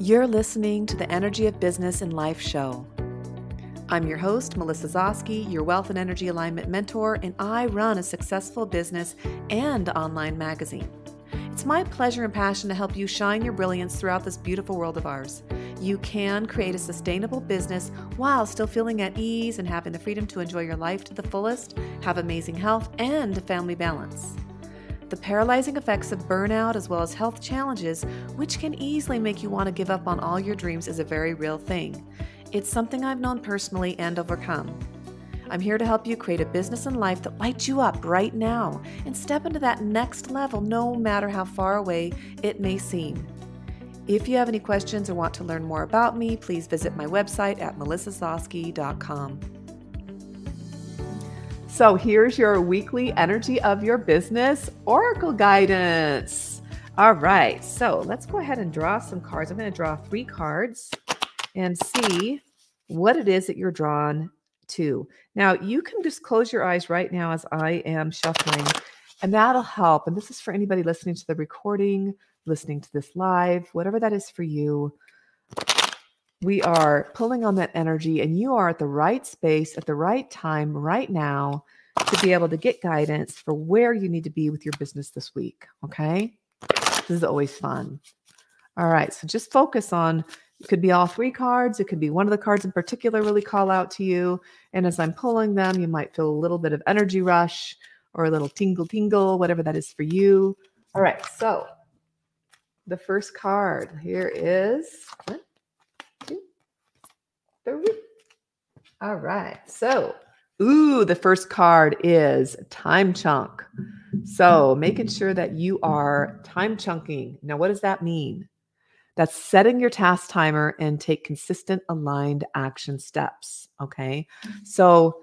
You're listening to the Energy of Business and Life show. I'm your host, Melissa Zoske, your wealth and energy alignment mentor, and I run a successful business and online magazine. It's my pleasure and passion to help you shine your brilliance throughout this beautiful world of ours. You can create a sustainable business while still feeling at ease and having the freedom to enjoy your life to the fullest, have amazing health, and family balance. The paralyzing effects of burnout, as well as health challenges, which can easily make you want to give up on all your dreams, is a very real thing. It's something I've known personally and overcome. I'm here to help you create a business and life that lights you up right now and step into that next level no matter how far away it may seem. If you have any questions or want to learn more about me, please visit my website at melissazoske.com. So here's your weekly energy of your business oracle guidance. All right, so let's go ahead and draw some cards. I'm going to draw three cards and see what it is that you're drawn to. Now, you can just close your eyes right now as I am shuffling, and that'll help. And this is for anybody listening to the recording, listening to this live, whatever that is for you. We are pulling on that energy, and you are at the right space at the right time right now to be able to get guidance for where you need to be with your business this week. Okay. This is always fun. All right. So just focus on it could be all three cards. It could be one of the cards in particular really call out to you. And as I'm pulling them, you might feel a little bit of energy rush or a little tingle tingle, whatever that is for you. All right. So the first card here is three. All right. So, ooh, the first card is time chunk. So, making sure that you are time chunking. Now, what does that mean? That's setting your task timer and take consistent aligned action steps. Okay. So,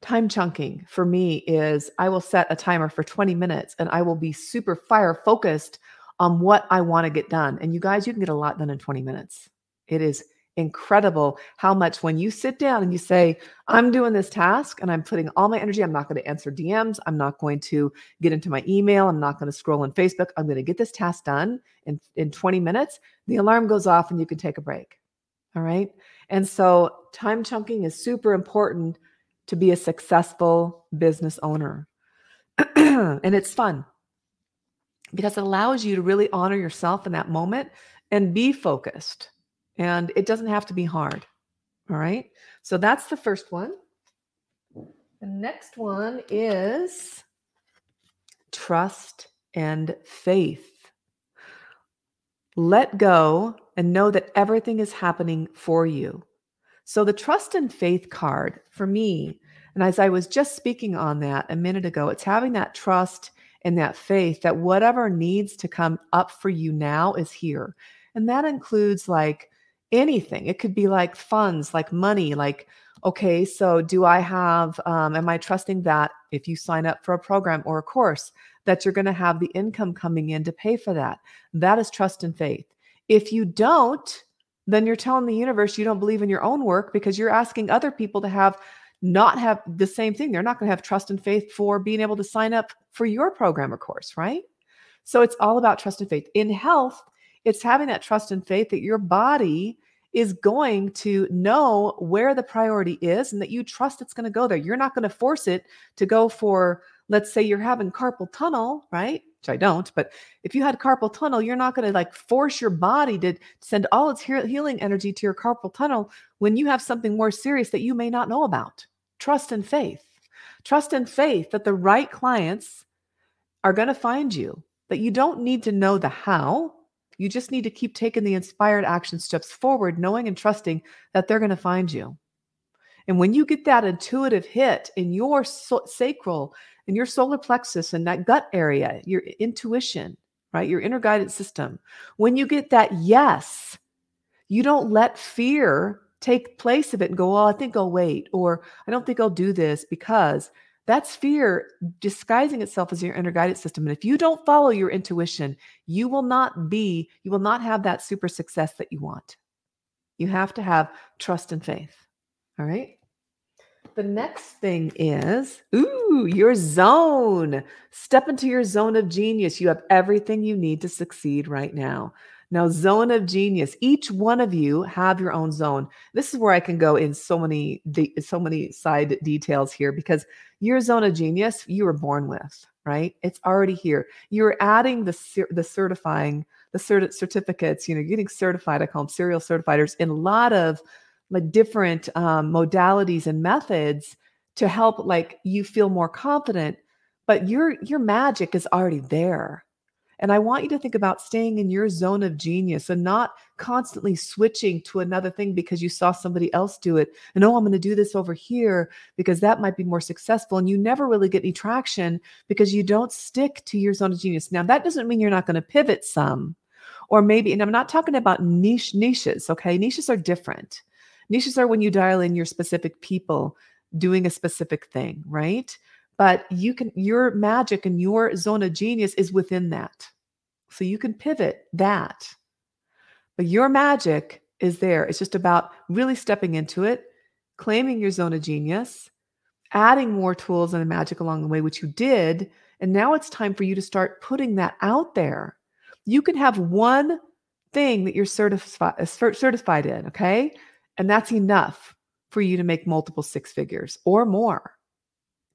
time chunking for me is I will set a timer for 20 minutes and I will be super fire focused on what I want to get done. And you guys, you can get a lot done in 20 minutes. It is incredible how much when you sit down and you say, I'm doing this task and I'm putting all my energy, I'm not going to answer DMs, I'm not going to get into my email, I'm not going to scroll on Facebook, I'm going to get this task done in, in 20 minutes, the alarm goes off and you can take a break. All right. And so time chunking is super important to be a successful business owner. and it's fun because it allows you to really honor yourself in that moment and be focused and it doesn't have to be hard. All right. So that's the first one. The next one is trust and faith. Let go and know that everything is happening for you. So, the trust and faith card for me, and as I was just speaking on that a minute ago, it's having that trust and that faith that whatever needs to come up for you now is here. And that includes like anything. It could be like funds, like money, like, okay, so do I have, um, am I trusting that if you sign up for a program or a course, that you're going to have the income coming in to pay for that? That is trust and faith. If you don't, then you're telling the universe you don't believe in your own work because you're asking other people to have not have the same thing. They're not going to have trust and faith for being able to sign up for your program or course, right? So it's all about trust and faith. In health, it's having that trust and faith that your body is going to know where the priority is and that you trust it's going to go there. You're not going to force it to go for, let's say you're having carpal tunnel, right? Which I don't, but if you had carpal tunnel, you're not going to like force your body to send all its healing energy to your carpal tunnel when you have something more serious that you may not know about. Trust and faith. Trust and faith that the right clients are going to find you, that you don't need to know the how you just need to keep taking the inspired action steps forward, knowing and trusting that they're going to find you. And when you get that intuitive hit in your so- sacral, in your solar plexus, and that gut area, your intuition, right? Your inner guidance system, when you get that yes, you don't let fear take place of it and go, well, I think I'll wait, or I don't think I'll do this because that's fear disguising itself as your inner guidance system. And if you don't follow your intuition, you will not be, you will not have that super success that you want. You have to have trust and faith. All right. The next thing is, ooh, your zone. Step into your zone of genius. You have everything you need to succeed right now. Now, zone of genius. Each one of you have your own zone. This is where I can go in so many de- so many side details here because your zone of genius you were born with, right? It's already here. You're adding the the certifying the cert- certificates. You know, getting certified. I call them serial certifiers in a lot of different um, modalities and methods to help like you feel more confident. But your your magic is already there and I want you to think about staying in your zone of genius and not constantly switching to another thing because you saw somebody else do it. And oh, I'm going to do this over here because that might be more successful. And you never really get any traction because you don't stick to your zone of genius. Now, that doesn't mean you're not going to pivot some. Or maybe, and I'm not talking about niche niches, okay? Niches are different. Niches are when you dial in your specific people doing a specific thing, right? But you can your magic and your zone of genius is within that. So you can pivot that. But your magic is there. It's just about really stepping into it claiming your zone of genius adding more tools and magic along the way which you did and now it's time for you to start putting that out there. You can have one thing that you're certified uh, certified in okay? And that's enough for you to make multiple six figures or more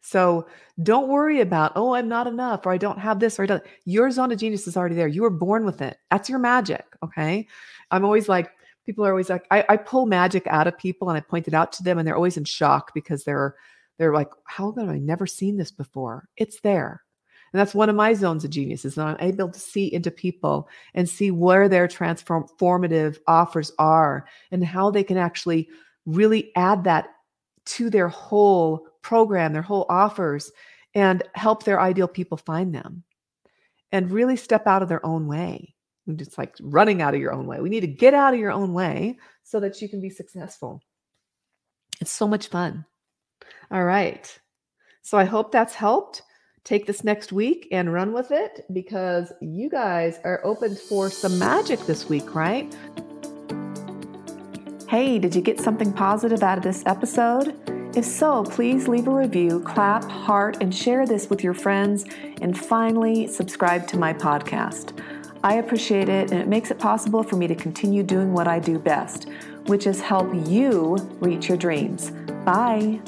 so don't worry about, oh, I'm not enough, or I don't have this, or I don't. Your zone of genius is already there. You were born with it. That's your magic. Okay. I'm always like, people are always like, I, I pull magic out of people and I point it out to them, and they're always in shock because they're they're like, how have I never seen this before? It's there. And that's one of my zones of genius is that I'm able to see into people and see where their transformative offers are and how they can actually really add that to their whole program, their whole offers, and help their ideal people find them and really step out of their own way. It's like running out of your own way. We need to get out of your own way so that you can be successful. It's so much fun. All right. So I hope that's helped. Take this next week and run with it because you guys are open for some magic this week, right? Hey, did you get something positive out of this episode? If so, please leave a review, clap, heart, and share this with your friends. And finally, subscribe to my podcast. I appreciate it, and it makes it possible for me to continue doing what I do best, which is help you reach your dreams. Bye.